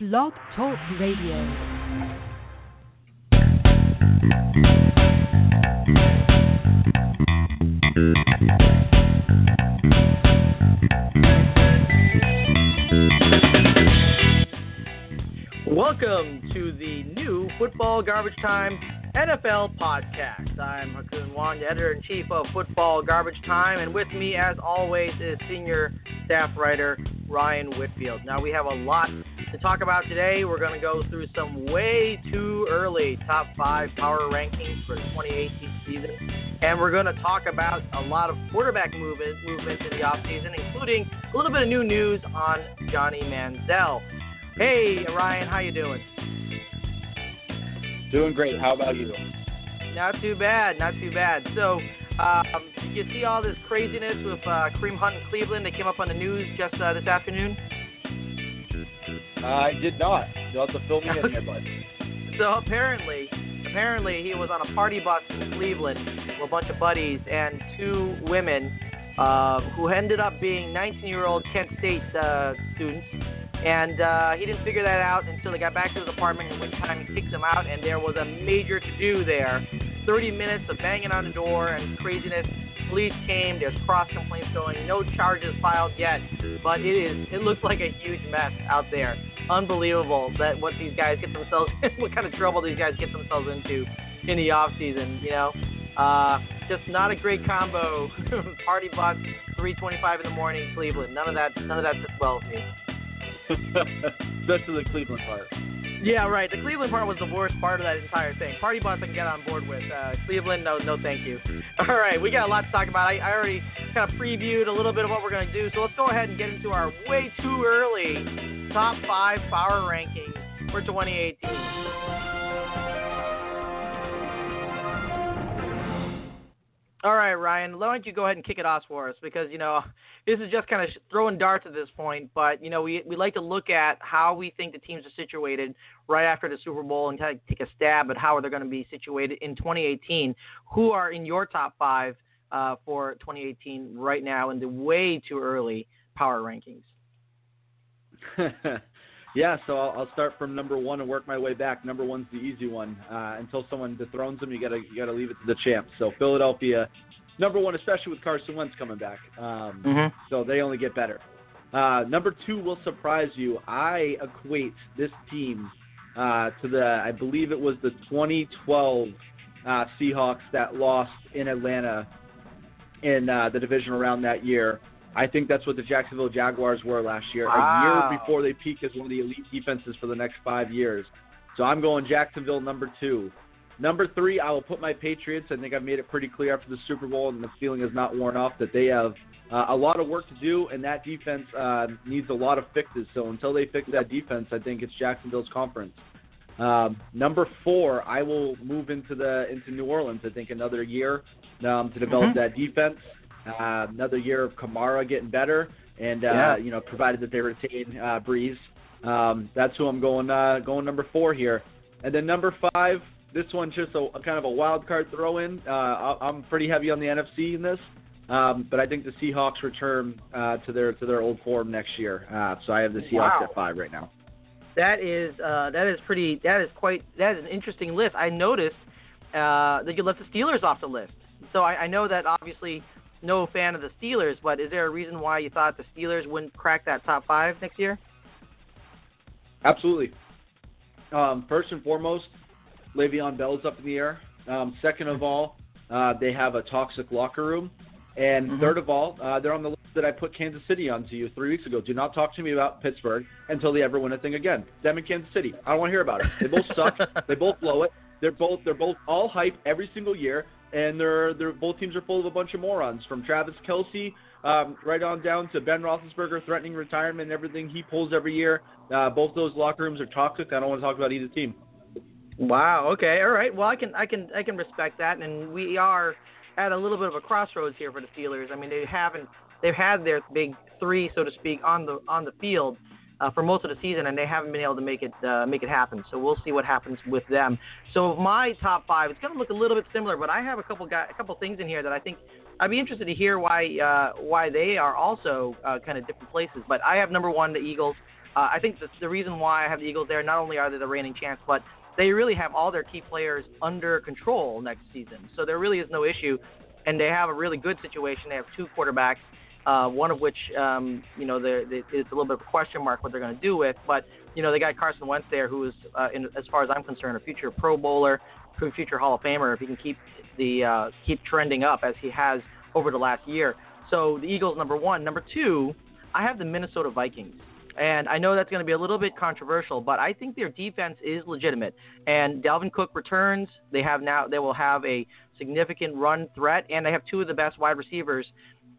Blog Talk Radio. Welcome to the new Football Garbage Time NFL podcast. I'm Ha Kung Wong, editor in chief of Football Garbage Time, and with me, as always, is senior staff writer Ryan Whitfield. Now, we have a lot talk about today. We're going to go through some way too early top five power rankings for the 2018 season, and we're going to talk about a lot of quarterback movement, movements in the offseason, including a little bit of new news on Johnny Manziel. Hey, Ryan, how you doing? Doing great. How about you? Not too bad, not too bad. So, um, you see all this craziness with uh, Kareem Hunt in Cleveland? They came up on the news just uh, this afternoon. I did not. You'll have to fill me in here, bud. So apparently, apparently he was on a party bus in Cleveland with a bunch of buddies and two women uh, who ended up being 19-year-old Kent State uh, students. And uh, he didn't figure that out until they got back to his apartment, in which time he kicks them out, and there was a major to-do there. 30 minutes of banging on the door and craziness. Police came. There's cross complaints going. No charges filed yet, but it is. It looks like a huge mess out there. Unbelievable that what these guys get themselves, what kind of trouble these guys get themselves into in the off season. You know, uh, just not a great combo. Party bus, 3:25 in the morning, Cleveland. None of that. None of that sits well with me. Especially the Cleveland part. Yeah, right. The Cleveland part was the worst part of that entire thing. Party bus I can get on board with. Uh, Cleveland, no, no, thank you. All right, we got a lot to talk about. I, I already kind of previewed a little bit of what we're going to do, so let's go ahead and get into our way too early top five power rankings for 2018. All right, Ryan, why don't you go ahead and kick it off for us? Because, you know, this is just kind of throwing darts at this point, but, you know, we, we like to look at how we think the teams are situated right after the Super Bowl and kind of take a stab at how they're going to be situated in 2018. Who are in your top five uh, for 2018 right now in the way too early power rankings? yeah, so I'll, I'll, start from number one and work my way back. Number one's the easy one. Uh, until someone dethrones them, you gotta you gotta leave it to the champs. So Philadelphia, number one, especially with Carson Wentz coming back. Um, mm-hmm. So they only get better. Uh, number two will surprise you. I equate this team uh, to the I believe it was the 2012 uh, Seahawks that lost in Atlanta in uh, the division around that year. I think that's what the Jacksonville Jaguars were last year, wow. a year before they peak as one of the elite defenses for the next five years. So I'm going Jacksonville number two. Number three, I will put my Patriots. I think I've made it pretty clear after the Super Bowl, and the feeling is not worn off that they have uh, a lot of work to do, and that defense uh, needs a lot of fixes. So until they fix that defense, I think it's Jacksonville's conference. Um, number four, I will move into the into New Orleans. I think another year um, to develop mm-hmm. that defense. Uh, another year of Kamara getting better, and uh, yeah. you know, provided that they retain uh, Brees, um, that's who I'm going uh, going number four here. And then number five, this one's just a, a kind of a wild card throw in. Uh, I'm pretty heavy on the NFC in this, um, but I think the Seahawks return uh, to their to their old form next year. Uh, so I have the Seahawks wow. at five right now. That is uh, that is pretty. That is quite. That is an interesting list. I noticed uh, that you left the Steelers off the list. So I, I know that obviously no fan of the Steelers, but is there a reason why you thought the Steelers wouldn't crack that top five next year? Absolutely. Um, first and foremost, Le'Veon Bell's up in the air. Um, second of all, uh, they have a toxic locker room. And mm-hmm. third of all, uh, they're on the list that I put Kansas City on to you three weeks ago. Do not talk to me about Pittsburgh until they ever win a thing again. Them and Kansas City. I don't want to hear about it. They both suck. they both blow it. They're both they're both all hype every single year, and they're they're both teams are full of a bunch of morons. From Travis Kelce um, right on down to Ben Roethlisberger threatening retirement and everything he pulls every year. Uh, both those locker rooms are toxic. I don't want to talk about either team. Wow. Okay. All right. Well, I can I can I can respect that, and we are at a little bit of a crossroads here for the Steelers. I mean, they haven't they've had their big three, so to speak, on the on the field uh, for most of the season, and they haven't been able to make it uh, make it happen. So we'll see what happens with them. So my top five, it's going to look a little bit similar, but I have a couple guy, a couple things in here that I think I'd be interested to hear why uh, why they are also uh, kind of different places. But I have number one the Eagles. Uh, I think the, the reason why I have the Eagles there, not only are they the reigning champs, but they really have all their key players under control next season. So there really is no issue, and they have a really good situation. They have two quarterbacks, uh, one of which, um, you know, they, it's a little bit of a question mark what they're going to do with. But you know, they got Carson Wentz there, who is, uh, in, as far as I'm concerned, a future Pro Bowler, future Hall of Famer if he can keep the uh, keep trending up as he has over the last year. So the Eagles number one, number two, I have the Minnesota Vikings. And I know that's going to be a little bit controversial, but I think their defense is legitimate. And Dalvin Cook returns. They have now they will have a significant run threat, and they have two of the best wide receivers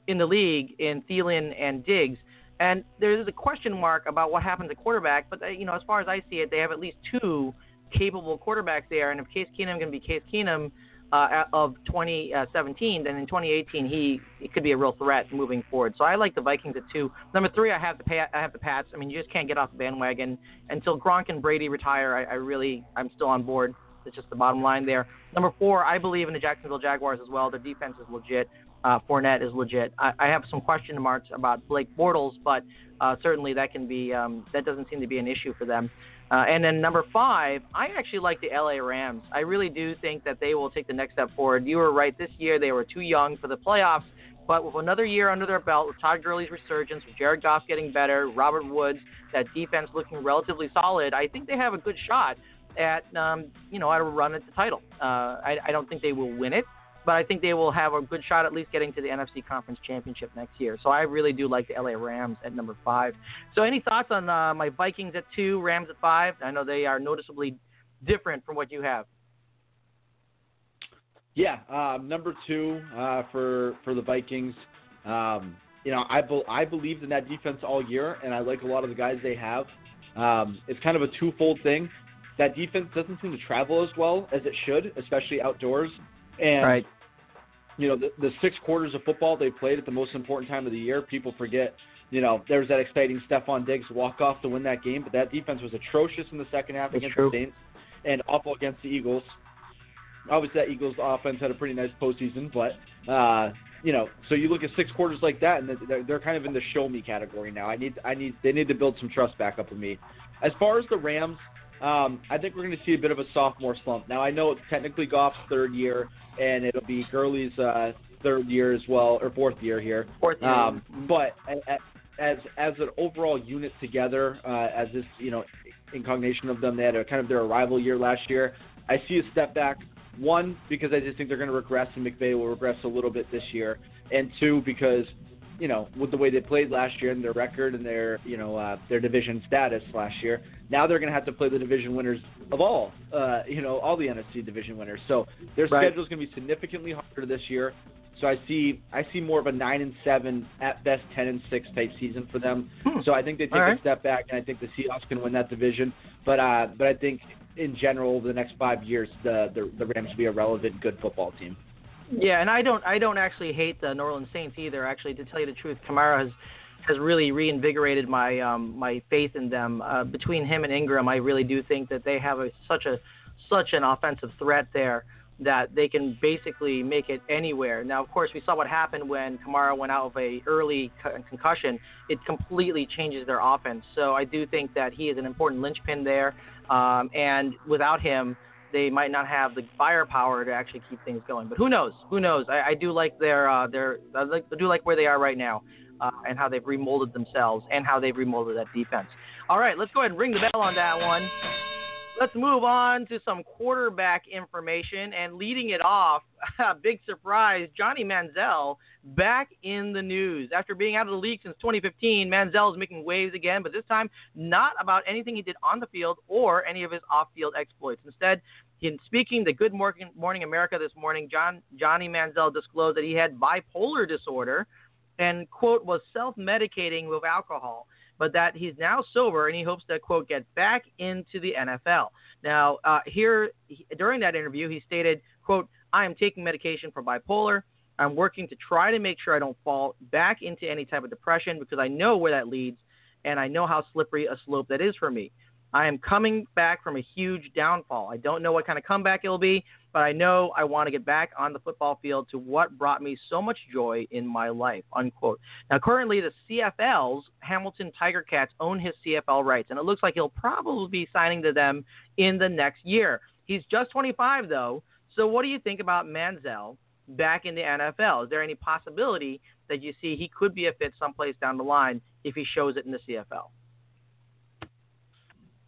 in the league in Thielen and Diggs. And there's a question mark about what happens at quarterback, but uh, you know, as far as I see it, they have at least two capable quarterbacks there. And if Case Keenum can be Case Keenum, uh, of 2017, then in 2018 he it could be a real threat moving forward. So I like the Vikings at two. Number three, I have the I have the Pats. I mean, you just can't get off the bandwagon until Gronk and Brady retire. I, I really I'm still on board. It's just the bottom line there. Number four, I believe in the Jacksonville Jaguars as well. Their defense is legit. Uh, Fournette is legit. I, I have some question marks about Blake Bortles, but uh, certainly that can be um, that doesn't seem to be an issue for them. Uh, and then number five, I actually like the LA Rams. I really do think that they will take the next step forward. You were right. This year they were too young for the playoffs, but with another year under their belt, with Todd Gurley's resurgence, with Jared Goff getting better, Robert Woods, that defense looking relatively solid, I think they have a good shot at um, you know at a run at the title. Uh, I, I don't think they will win it, but I think they will have a good shot at least getting to the NFC Conference Championship next year. So I really do like the LA Rams at number five. So any thoughts on uh, my Vikings at two, Rams at five? I know they are noticeably different from what you have. Yeah, um, number two uh, for for the Vikings. Um, you know, I be- I believed in that defense all year, and I like a lot of the guys they have. Um, it's kind of a twofold thing. That defense doesn't seem to travel as well as it should, especially outdoors. And right you know, the, the six quarters of football they played at the most important time of the year, people forget. You know, there was that exciting Stefon Diggs walk off to win that game, but that defense was atrocious in the second half That's against true. the Saints and awful against the Eagles. Obviously, that Eagles offense had a pretty nice postseason, but uh, you know, so you look at six quarters like that, and they're, they're kind of in the show me category now. I need, I need, they need to build some trust back up with me. As far as the Rams, um, I think we're going to see a bit of a sophomore slump. Now I know it's technically Goff's third year, and it'll be Gurley's uh, third year as well, or fourth year here. Fourth year. Um, but as as an overall unit together, uh, as this you know incognation of them, they had a kind of their arrival year last year. I see a step back. One because I just think they're going to regress, and McVay will regress a little bit this year. And two because you know, with the way they played last year and their record and their, you know, uh, their division status last year. Now they're going to have to play the division winners of all, uh, you know, all the NFC division winners. So their right. schedule is going to be significantly harder this year. So I see, I see more of a nine and seven, at best ten and six type season for them. Hmm. So I think they take right. a step back, and I think the Seahawks can win that division. But, uh, but I think in general, over the next five years, the the, the Rams will be a relevant, good football team. Yeah, and I don't I don't actually hate the New Orleans Saints either. Actually, to tell you the truth, Kamara has has really reinvigorated my um, my faith in them. Uh, between him and Ingram, I really do think that they have a, such a such an offensive threat there that they can basically make it anywhere. Now, of course, we saw what happened when Kamara went out of a early concussion. It completely changes their offense. So I do think that he is an important linchpin there. Um, and without him, they might not have the firepower to actually keep things going. But who knows? Who knows? I, I do like their uh, their I, like, I do like where they are right now. Uh, and how they've remolded themselves and how they've remolded that defense. All right, let's go ahead and ring the bell on that one. Let's move on to some quarterback information and leading it off, a big surprise, Johnny Manziel back in the news. After being out of the league since 2015, Manziel is making waves again, but this time not about anything he did on the field or any of his off-field exploits. Instead, in speaking to Good Morning, America this morning, John, Johnny Manziel disclosed that he had bipolar disorder and, quote, was self medicating with alcohol, but that he's now sober and he hopes to, quote, get back into the NFL. Now, uh, here, during that interview, he stated, quote, I am taking medication for bipolar. I'm working to try to make sure I don't fall back into any type of depression because I know where that leads and I know how slippery a slope that is for me. I am coming back from a huge downfall. I don't know what kind of comeback it'll be, but I know I want to get back on the football field to what brought me so much joy in my life. Unquote. Now, currently, the CFL's Hamilton Tiger Cats own his CFL rights, and it looks like he'll probably be signing to them in the next year. He's just 25, though. So, what do you think about Manziel back in the NFL? Is there any possibility that you see he could be a fit someplace down the line if he shows it in the CFL?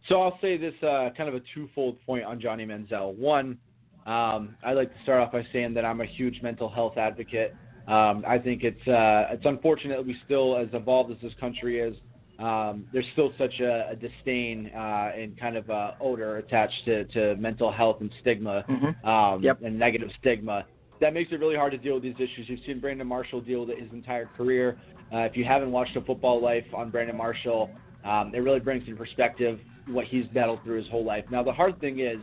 So I'll say this uh, kind of a twofold point on Johnny Manziel. One, um, I'd like to start off by saying that I'm a huge mental health advocate. Um, I think it's uh, it's unfortunate that we still, as evolved as this country is, um, there's still such a, a disdain uh, and kind of a odor attached to, to mental health and stigma mm-hmm. um, yep. and negative stigma. That makes it really hard to deal with these issues. You've seen Brandon Marshall deal with it his entire career. Uh, if you haven't watched a football life on Brandon Marshall, um, it really brings in perspective what he's battled through his whole life. Now, the hard thing is,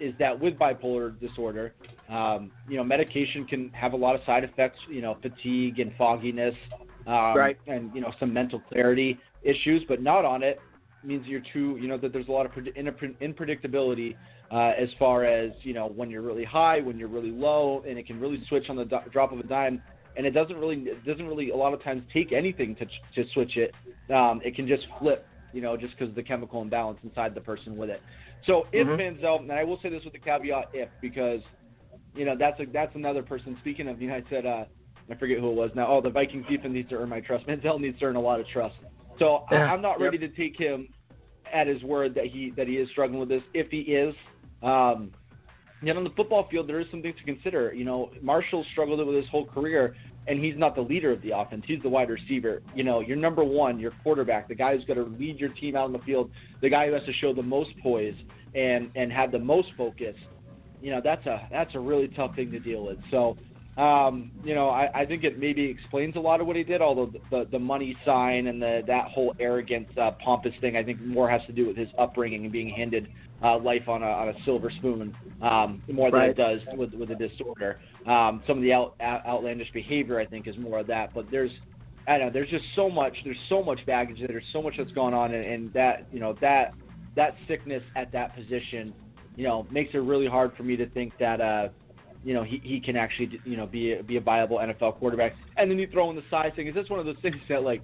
is that with bipolar disorder, um, you know, medication can have a lot of side effects. You know, fatigue and fogginess, um, right. and you know, some mental clarity issues. But not on it means you're too, you know, that there's a lot of unpredictability uh, as far as you know when you're really high, when you're really low, and it can really switch on the do- drop of a dime. And it doesn't really, it doesn't really a lot of times take anything to to switch it. Um, it can just flip you know, just because of the chemical imbalance inside the person with it. So if mm-hmm. Manziel, and I will say this with the caveat if, because you know that's a, that's another person. Speaking of, you know, I said uh, I forget who it was now. Oh, the Vikings defense needs to earn my trust. Manziel needs to earn a lot of trust. So yeah. I, am not ready yep. to take him at his word that he that he is struggling with this. If he is, um, yet on the football field there is some things to consider. You know, Marshall struggled with his whole career, and he's not the leader of the offense. He's the wide receiver. You know, you're number one, your quarterback, the guy who's going to lead your team out on the field, the guy who has to show the most poise and and have the most focus. You know, that's a that's a really tough thing to deal with. So, um, you know, I, I think it maybe explains a lot of what he did. Although the the, the money sign and the that whole arrogance, uh, pompous thing, I think more has to do with his upbringing and being handed uh, life on a on a silver spoon um, more than right. it does with with a disorder. Um, some of the out, out, outlandish behavior, I think, is more of that. But there's I don't know. There's just so much. There's so much baggage. There's so much that's gone on, and, and that you know that that sickness at that position, you know, makes it really hard for me to think that uh, you know he, he can actually you know be a, be a viable NFL quarterback. And then you throw in the size thing. Is this one of those things that like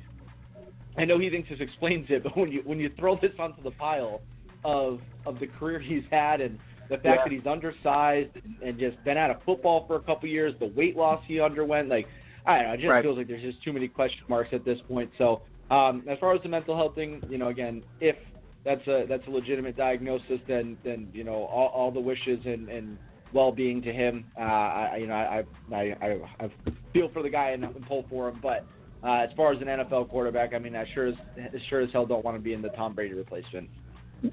I know he thinks this explains it, but when you when you throw this onto the pile of of the career he's had and the fact yeah. that he's undersized and just been out of football for a couple years, the weight loss he underwent, like I don't know, it just right. feels like there's just too many question marks at this point. So um, as far as the mental health thing, you know, again, if that's a that's a legitimate diagnosis, then then you know all, all the wishes and, and well-being to him. Uh, I you know I I, I I feel for the guy and, pull for him, but. Uh, as far as an NFL quarterback, I mean, I sure as sure as hell don't want to be in the Tom Brady replacement.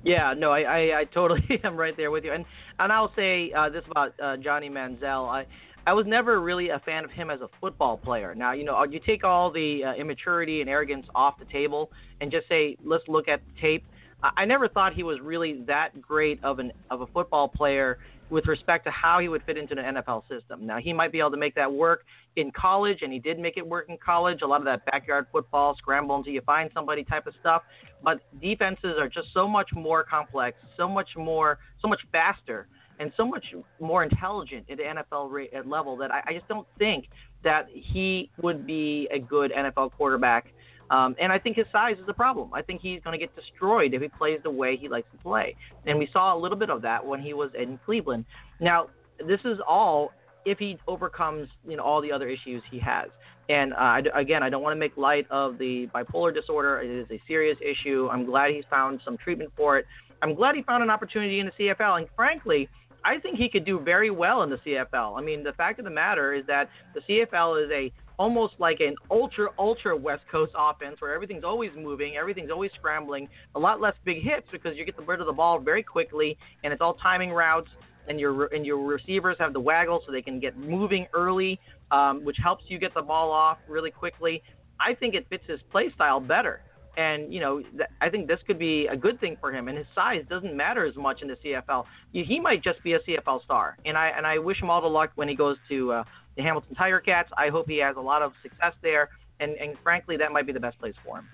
Yeah, no, I, I, I totally am right there with you. And and I'll say uh, this about uh, Johnny Manziel. I I was never really a fan of him as a football player. Now, you know, you take all the uh, immaturity and arrogance off the table and just say, let's look at the tape. I never thought he was really that great of an of a football player with respect to how he would fit into the NFL system. Now, he might be able to make that work in college, and he did make it work in college. A lot of that backyard football, scramble until you find somebody type of stuff. But defenses are just so much more complex, so much more, so much faster, and so much more intelligent at the NFL level that I, I just don't think that he would be a good NFL quarterback um, and I think his size is a problem. I think he's going to get destroyed if he plays the way he likes to play. And we saw a little bit of that when he was in Cleveland. Now, this is all if he overcomes you know all the other issues he has. And uh, again, I don't want to make light of the bipolar disorder. It is a serious issue. I'm glad he's found some treatment for it. I'm glad he found an opportunity in the CFL. And frankly, I think he could do very well in the CFL. I mean, the fact of the matter is that the CFL is a almost like an ultra ultra West Coast offense where everything's always moving, everything's always scrambling, a lot less big hits because you get the rid of the ball very quickly, and it's all timing routes, and your and your receivers have the waggle so they can get moving early, um, which helps you get the ball off really quickly. I think it fits his play style better. And you know, th- I think this could be a good thing for him. And his size doesn't matter as much in the CFL. He might just be a CFL star. And I and I wish him all the luck when he goes to uh, the Hamilton Tiger Cats. I hope he has a lot of success there, and, and frankly, that might be the best place for him.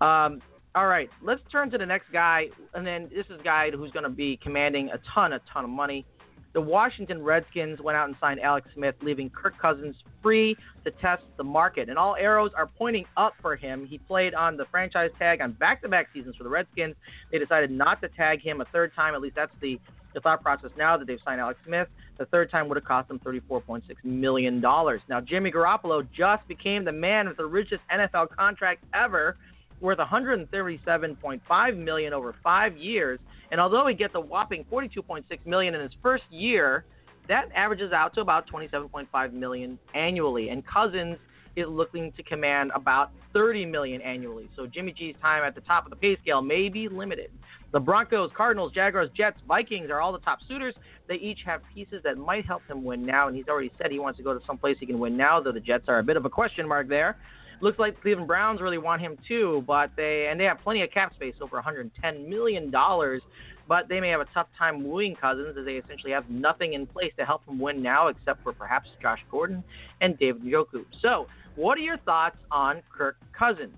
Um, All right, let's turn to the next guy, and then this is a guy who's going to be commanding a ton, a ton of money. The Washington Redskins went out and signed Alex Smith, leaving Kirk Cousins free to test the market. And all arrows are pointing up for him. He played on the franchise tag on back to back seasons for the Redskins. They decided not to tag him a third time. At least that's the, the thought process now that they've signed Alex Smith. The third time would have cost them $34.6 million. Now, Jimmy Garoppolo just became the man with the richest NFL contract ever worth 137.5 million over five years. And although he gets a whopping 42.6 million in his first year, that averages out to about 27.5 million annually. And Cousins is looking to command about 30 million annually. So Jimmy G's time at the top of the pay scale may be limited. The Broncos, Cardinals, Jaguars, Jets, Vikings are all the top suitors. They each have pieces that might help him win now, and he's already said he wants to go to some place he can win now. Though the Jets are a bit of a question mark there. Looks like Cleveland Browns really want him too, but they and they have plenty of cap space, over 110 million dollars. But they may have a tough time wooing Cousins as they essentially have nothing in place to help him win now, except for perhaps Josh Gordon and David Njoku. So, what are your thoughts on Kirk Cousins?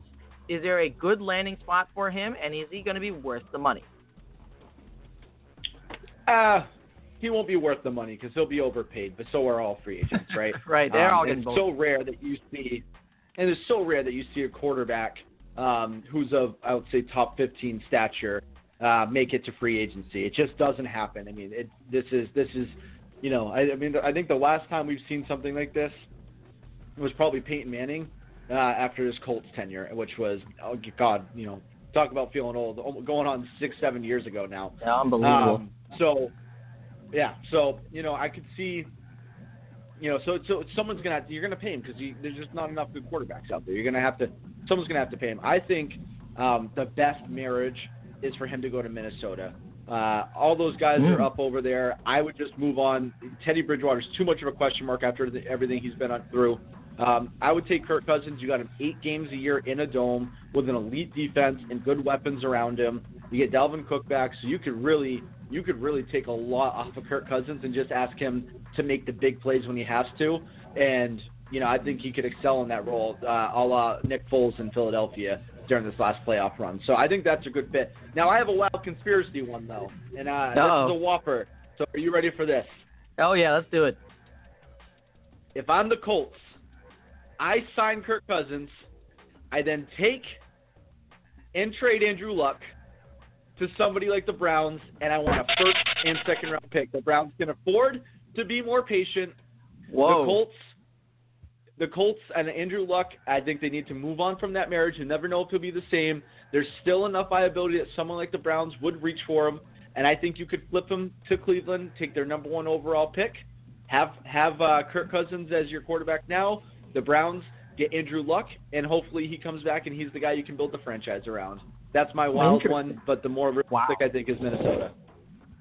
Is there a good landing spot for him, and is he going to be worth the money? Uh, he won't be worth the money because he'll be overpaid, but so are all free agents, right? right, they're um, all getting It's both. so rare that you see and it's so rare that you see a quarterback um, who's of I would say top 15 stature uh, make it to free agency. It just doesn't happen. I mean, it, this is this is you know I, I mean I think the last time we've seen something like this was probably Peyton Manning uh, after his Colts tenure, which was oh God, you know, talk about feeling old, going on six seven years ago now. Yeah, unbelievable. Um, so yeah, so you know I could see you know, so so someone's gonna have to, you're gonna pay him because there's just not enough good quarterbacks out there. You're gonna have to someone's gonna have to pay him. I think um, the best marriage is for him to go to Minnesota. Uh, all those guys Mm. are up over there. I would just move on. Teddy Bridgewater's too much of a question mark after the, everything he's been on, through. Um, I would take Kirk Cousins. You got him eight games a year in a dome with an elite defense and good weapons around him. You get Dalvin Cook back, so you could really you could really take a lot off of Kirk Cousins and just ask him to make the big plays when he has to. And you know, I think he could excel in that role, uh, a la Nick Foles in Philadelphia during this last playoff run. So I think that's a good fit. Now I have a wild conspiracy one though, and uh, this is a whopper. So are you ready for this? Oh yeah, let's do it. If I'm the Colts, I sign Kirk Cousins. I then take and trade Andrew Luck to somebody like the Browns, and I want a first and second round pick. The Browns can afford to be more patient. Whoa. The Colts, the Colts and Andrew Luck, I think they need to move on from that marriage. You never know if he'll be the same. There's still enough viability that someone like the Browns would reach for him, and I think you could flip him to Cleveland, take their number one overall pick, have have uh, Kirk Cousins as your quarterback now. The Browns get Andrew Luck, and hopefully he comes back and he's the guy you can build the franchise around. That's my wild one, but the more realistic Wow. I think is Minnesota.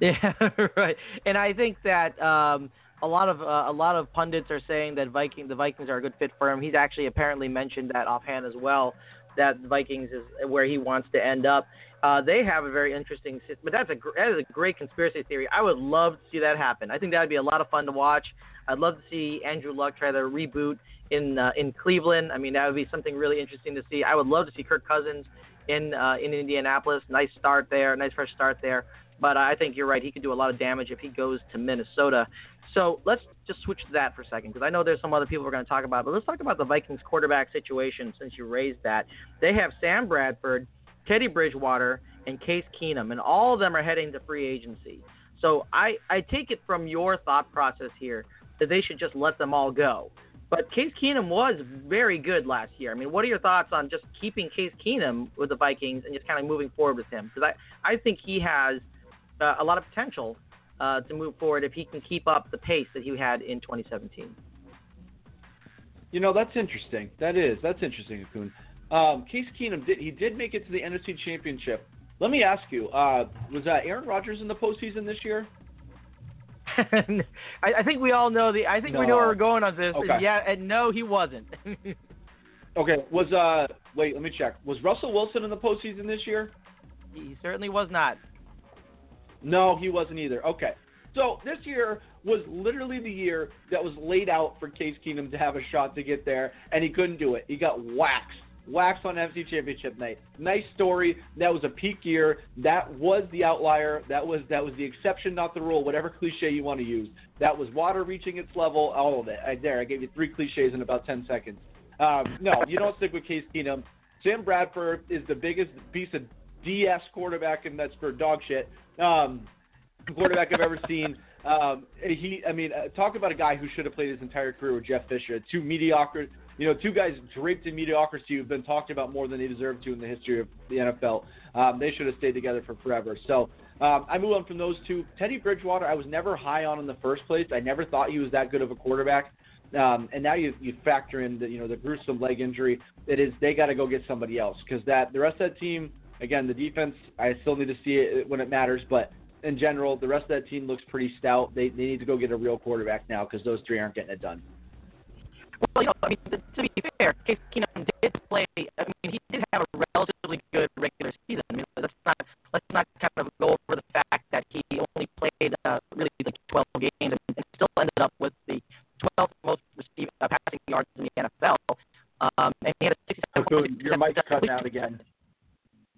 Yeah, right. And I think that um, a lot of uh, a lot of pundits are saying that Viking the Vikings are a good fit for him. He's actually apparently mentioned that offhand as well. That Vikings is where he wants to end up. Uh, they have a very interesting but that's a that is a great conspiracy theory. I would love to see that happen. I think that would be a lot of fun to watch. I'd love to see Andrew Luck try to reboot in uh, in Cleveland. I mean, that would be something really interesting to see. I would love to see Kirk Cousins in uh, in Indianapolis. Nice start there, nice fresh start there. But I think you're right. He could do a lot of damage if he goes to Minnesota. So let's just switch to that for a second because I know there's some other people we're going to talk about. But let's talk about the Vikings quarterback situation since you raised that. They have Sam Bradford, Teddy Bridgewater, and Case Keenum, and all of them are heading to free agency. So I, I take it from your thought process here that they should just let them all go. But Case Keenum was very good last year. I mean, what are your thoughts on just keeping Case Keenum with the Vikings and just kind of moving forward with him? Because I, I think he has uh, a lot of potential uh, to move forward if he can keep up the pace that he had in 2017. You know, that's interesting. That is. That's interesting, Ha Kung. Um, Case Keenum did he did make it to the NFC Championship. Let me ask you, uh, was uh, Aaron Rodgers in the postseason this year? I, I think we all know the. I think we know where we're going on this. Okay. Yeah, and no, he wasn't. Okay. Was uh wait, let me check. Was Russell Wilson in the postseason this year? he certainly was not. No, he wasn't either. Okay. So this year was literally the year that was laid out for Case Keenum to have a shot to get there, and he couldn't do it. He got waxed wax on NFC Championship night. Nice story. That was a peak year. That was the outlier. That was that was the exception, not the rule. Whatever cliche you want to use. That was water reaching its level. All of it. I, there, I gave you three cliches in about ten seconds. Um, no, you don't stick with Case Keenum. Sam Bradford is the biggest piece of DS quarterback, and that's for dog shit. Um, quarterback I've ever seen. Um, he, I mean, uh, talk about a guy who should have played his entire career with Jeff Fisher. Two mediocre, you know, two guys draped in mediocrity who've been talked about more than they deserve to in the history of the NFL. Um, they should have stayed together for forever. So um, I move on from those two. Teddy Bridgewater, I was never high on in the first place. I never thought he was that good of a quarterback. Um, and now you you factor in the you know the gruesome leg injury. It is they got to go get somebody else because that the rest of that team again the defense I still need to see it when it matters, but in general, the rest of that team looks pretty stout. They they need to go get a real quarterback now because those three aren't getting it done. Well, you know, I mean, to be fair, Case Keenum did play. I mean, he did have a relatively good regular season. I mean, let's not let's not kind of go over the fact that he only played uh, really like 12 games and, and still ended up with the 12th most received uh, passing yards in the NFL. Um, and he had a 67. Your mic's cutting out again.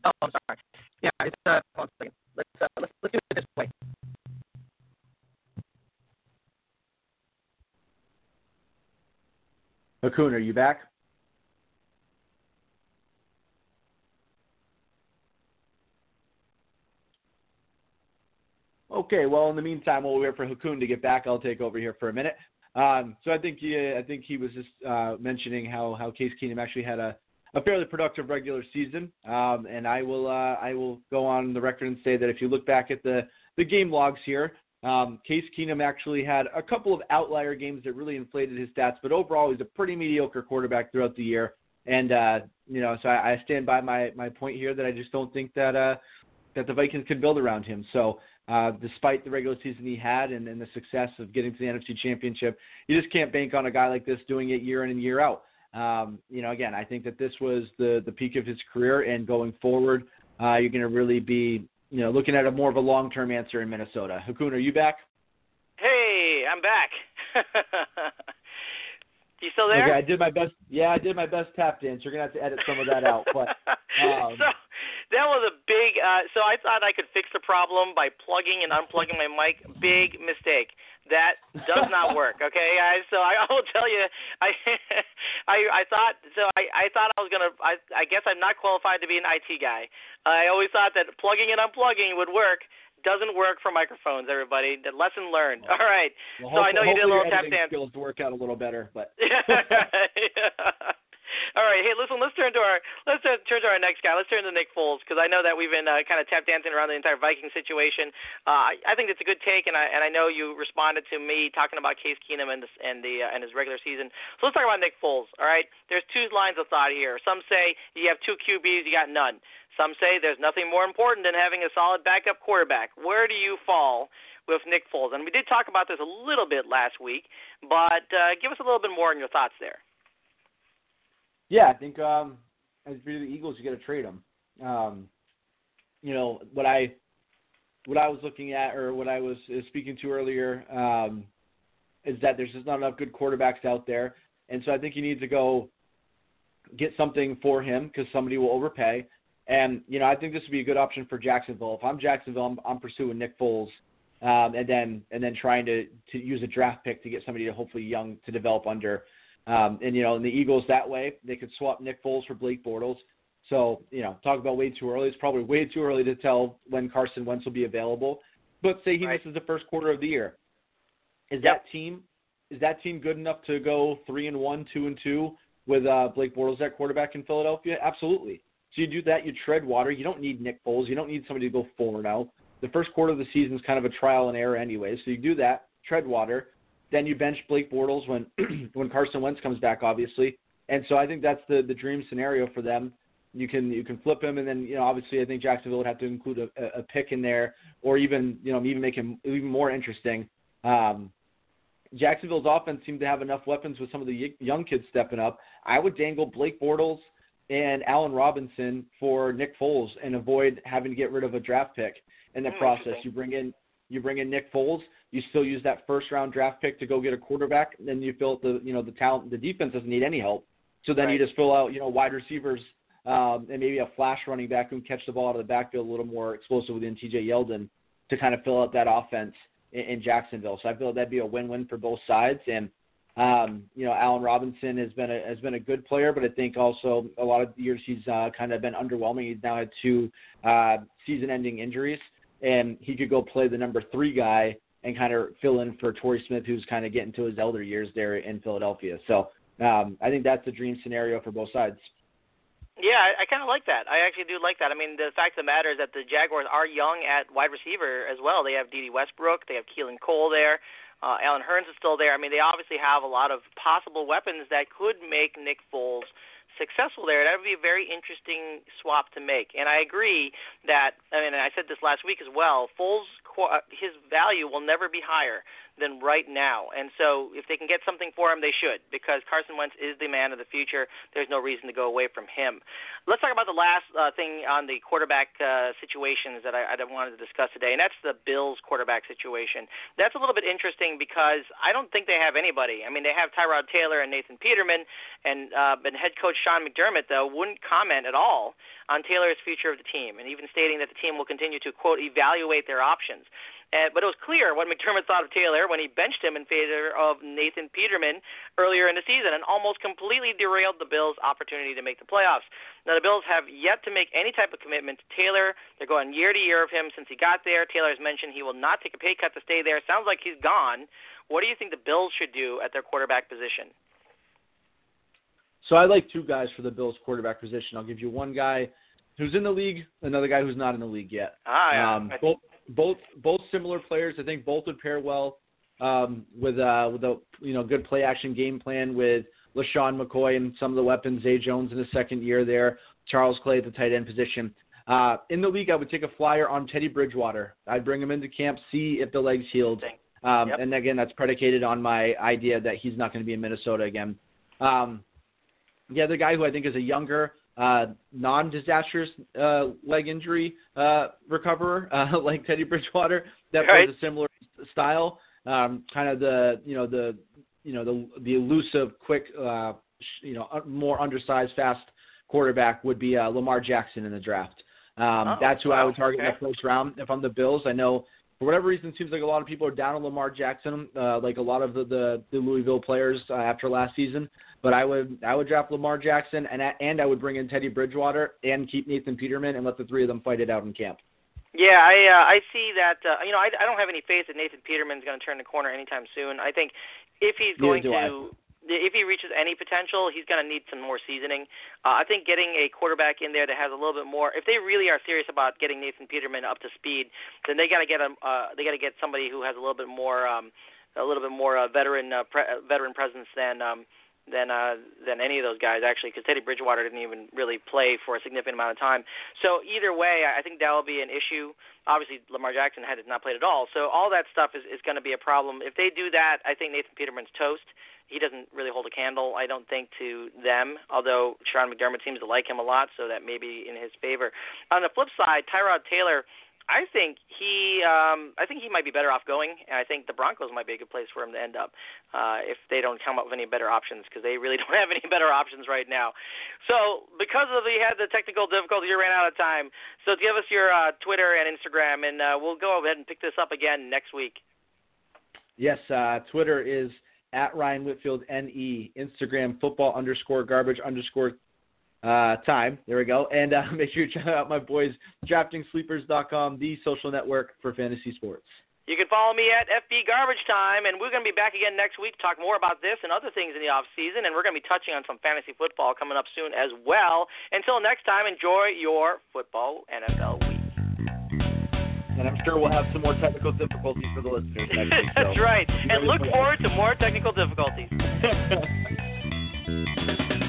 Oh, I'm sorry. Okay, well, in the meantime, while we wait for Ha Kung to get back, I'll take over here for a minute. Um, so I think he, I think he was just uh, mentioning how how Case Keenum actually had a a fairly productive regular season. Um, and I will uh, I will go on the record and say that if you look back at the the game logs here, um, Case Keenum actually had a couple of outlier games that really inflated his stats, but overall he's a pretty mediocre quarterback throughout the year. And uh, you know, so I, I stand by my my point here that I just don't think that uh, that the Vikings can build around him. So. Uh, despite the regular season he had and, and the success of getting to the NFC Championship, you just can't bank on a guy like this doing it year in and year out. Um, you know, again, I think that this was the the peak of his career, and going forward, uh, you're going to really be, you know, looking at a more of a long term answer in Minnesota. Ha Kung, are you back? Hey, I'm back. you still there? Okay, I did my best. Yeah, I did my best tap dance. You're gonna have to edit some of that out, but. Um, so that was a big. Uh, so I thought I could fix the problem by plugging and unplugging my mic. Big mistake. That does not work. Okay, guys. So I, I will tell you, I, I, I thought so. I, I thought I was gonna. I, I guess I'm not qualified to be an IT guy. I always thought that plugging and unplugging would work. Doesn't work for microphones, everybody. The lesson learned. All right. Well, so I know you did a little tap dance. Skills work out a little better, but. All right, hey, listen. Let's turn to our let's turn to our next guy. Let's turn to Nick Foles because I know that we've been uh, kind of tap dancing around the entire Viking situation. Uh, I, I think it's a good take, and I and I know you responded to me talking about Case Keenum and the, and the uh, and his regular season. So let's talk about Nick Foles. All right, there's two lines of thought here. Some say you have two QBs, you got none. Some say there's nothing more important than having a solid backup quarterback. Where do you fall with Nick Foles? And we did talk about this a little bit last week, but uh, give us a little bit more on your thoughts there. Yeah, I think um, as for the Eagles, you got to trade them. Um, you know what I what I was looking at, or what I was uh, speaking to earlier, um, is that there's just not enough good quarterbacks out there, and so I think you need to go get something for him because somebody will overpay. And you know, I think this would be a good option for Jacksonville. If I'm Jacksonville, I'm, I'm pursuing Nick Foles, um, and then and then trying to to use a draft pick to get somebody to hopefully young to develop under. Um, and you know, in the Eagles that way, they could swap Nick Foles for Blake Bortles. So you know, talk about way too early. It's probably way too early to tell when Carson Wentz will be available. But say he right. misses the first quarter of the year, is Yep. that team is that team good enough to go three and one, two and two with uh, Blake Bortles at quarterback in Philadelphia? Absolutely. So you do that, you tread water. You don't need Nick Foles. You don't need somebody to go four and zero. The first quarter of the season is kind of a trial and error anyway. So you do that, tread water. Then you bench Blake Bortles when when Carson Wentz comes back, obviously. And so I think that's the the dream scenario for them. You can you can flip him, and then you know obviously I think Jacksonville would have to include a, a pick in there, or even you know even make him even more interesting. Um, Jacksonville's offense seemed to have enough weapons with some of the young kids stepping up. I would dangle Blake Bortles and Allen Robinson for Nick Foles and avoid having to get rid of a draft pick in the Hmm, process. You bring in you bring in Nick Foles, you still use that first round draft pick to go get a quarterback, and then you feel the you know the talent the defense doesn't need any help. So then Right. you just fill out, you know, wide receivers um, and maybe a flash running back who can catch the ball out of the backfield a little more explosive than T.J. Yeldon to kind of fill out that offense in, in Jacksonville. So I feel that'd be a win-win for both sides. And um, you know, Allen Robinson has been a has been a good player, but I think also a lot of years he's uh, kind of been underwhelming. He's now had two uh, season-ending injuries, and he could go play the number three guy and kind of fill in for Torrey Smith, who's kind of getting to his elder years there in Philadelphia. So um, I think that's the dream scenario for both sides. Yeah, I, I kind of like that. I actually do like that. I mean, the fact of the matter is that the Jaguars are young at wide receiver as well. They have Dede Westbrook, they have Keelan Cole there, uh, Allen Hurns is still there. I mean, they obviously have a lot of possible weapons that could make Nick Foles successful there. That would be a very interesting swap to make. And I agree that. I mean, and I said this last week as well. Foles, Uh, his value will never be higher than right now. And so if they can get something for him, they should, because Carson Wentz is the man of the future. There's no reason to go away from him. Let's talk about the last uh, thing on the quarterback uh, situations that I, I wanted to discuss today, and that's the Bills quarterback situation. That's a little bit interesting because I don't think they have anybody. I mean, they have Tyrod Taylor and Nathan Peterman, and uh, but head coach Sean McDermott though wouldn't comment at all on Taylor's future of the team, and even stating that the team will continue to quote evaluate their options. Uh, but it was clear what McDermott thought of Taylor when he benched him in favor of Nathan Peterman earlier in the season and almost completely derailed the Bills' opportunity to make the playoffs. Now, the Bills have yet to make any type of commitment to Taylor. They're going year to year of him since he got there. Taylor has mentioned he will not take a pay cut to stay there. Sounds like he's gone. What do you think the Bills should do at their quarterback position? So I like two guys for the Bills quarterback position. I'll give you one guy who's in the league, another guy who's not in the league yet. Ah, yeah. Um, both both both similar players. I think both would pair well um, with uh, with a you know good play action game plan with LeSean McCoy and some of the weapons. Zay Jones in his second year there. Charles Clay at the tight end position. Uh, in the league, I would take a flyer on Teddy Bridgewater. I'd bring him into camp, see if the legs healed. Um, Yep. And again, that's predicated on my idea that he's not going to be in Minnesota again. Um, the other guy who I think is a younger, uh, non-disastrous uh, leg injury uh, recoverer, uh, like Teddy Bridgewater, that Right. plays a similar style. Um, kind of the you know the you know the the elusive, quick, uh, sh- you know, more undersized, fast quarterback would be uh, Lamar Jackson in the draft. Um, Oh, that's who I would target in the first round. If I'm the Bills, I know for whatever reason, it seems like a lot of people are down on Lamar Jackson, uh, like a lot of the, the, the Louisville players uh, after last season. But I would I would draft Lamar Jackson, and and I would bring in Teddy Bridgewater and keep Nathan Peterman and let the three of them fight it out in camp. Yeah, I uh, I see that. Uh, you know, I, I don't have any faith that Nathan Peterman's going to turn the corner anytime soon. I think if he's Neither going to. I. if he reaches any potential, he's going to need some more seasoning. Uh, I think getting a quarterback in there that has a little bit more. If they really are serious about getting Nathan Peterman up to speed, then they got to get a uh, they got to get somebody who has a little bit more um, a little bit more uh, veteran uh, pre- uh, veteran presence than. Um, than uh, than any of those guys actually, because Teddy Bridgewater didn't even really play for a significant amount of time. So either way, I think that will be an issue. Obviously, Lamar Jackson had not played at all, so all that stuff is is going to be a problem. If they do that, I think Nathan Peterman's toast. He doesn't really hold a candle, I don't think, to them. Although Sean McDermott seems to like him a lot, so that may be in his favor. On the flip side, Tyrod Taylor. I think he, um, I think he might be better off going, and I think the Broncos might be a good place for him to end up uh, if they don't come up with any better options because they really don't have any better options right now. So because of had the technical difficulties, you ran out of time. So give us your uh, Twitter and Instagram, and uh, we'll go ahead and pick this up again next week. Yes, uh, Twitter is at Ryan Whitfield NE, Instagram football underscore garbage underscore uh, time. There we go. And uh, make sure you check out my boys, DraftingSleepers.com, the social network for fantasy sports. You can follow me at FB Garbage Time, and we're going to be back again next week to talk more about this and other things in the off season, and we're going to be touching on some fantasy football coming up soon as well. Until next time, enjoy your football NFL week. And I'm sure we'll have some more technical difficulties for the listeners next week. That's right. And look forward to more technical difficulties.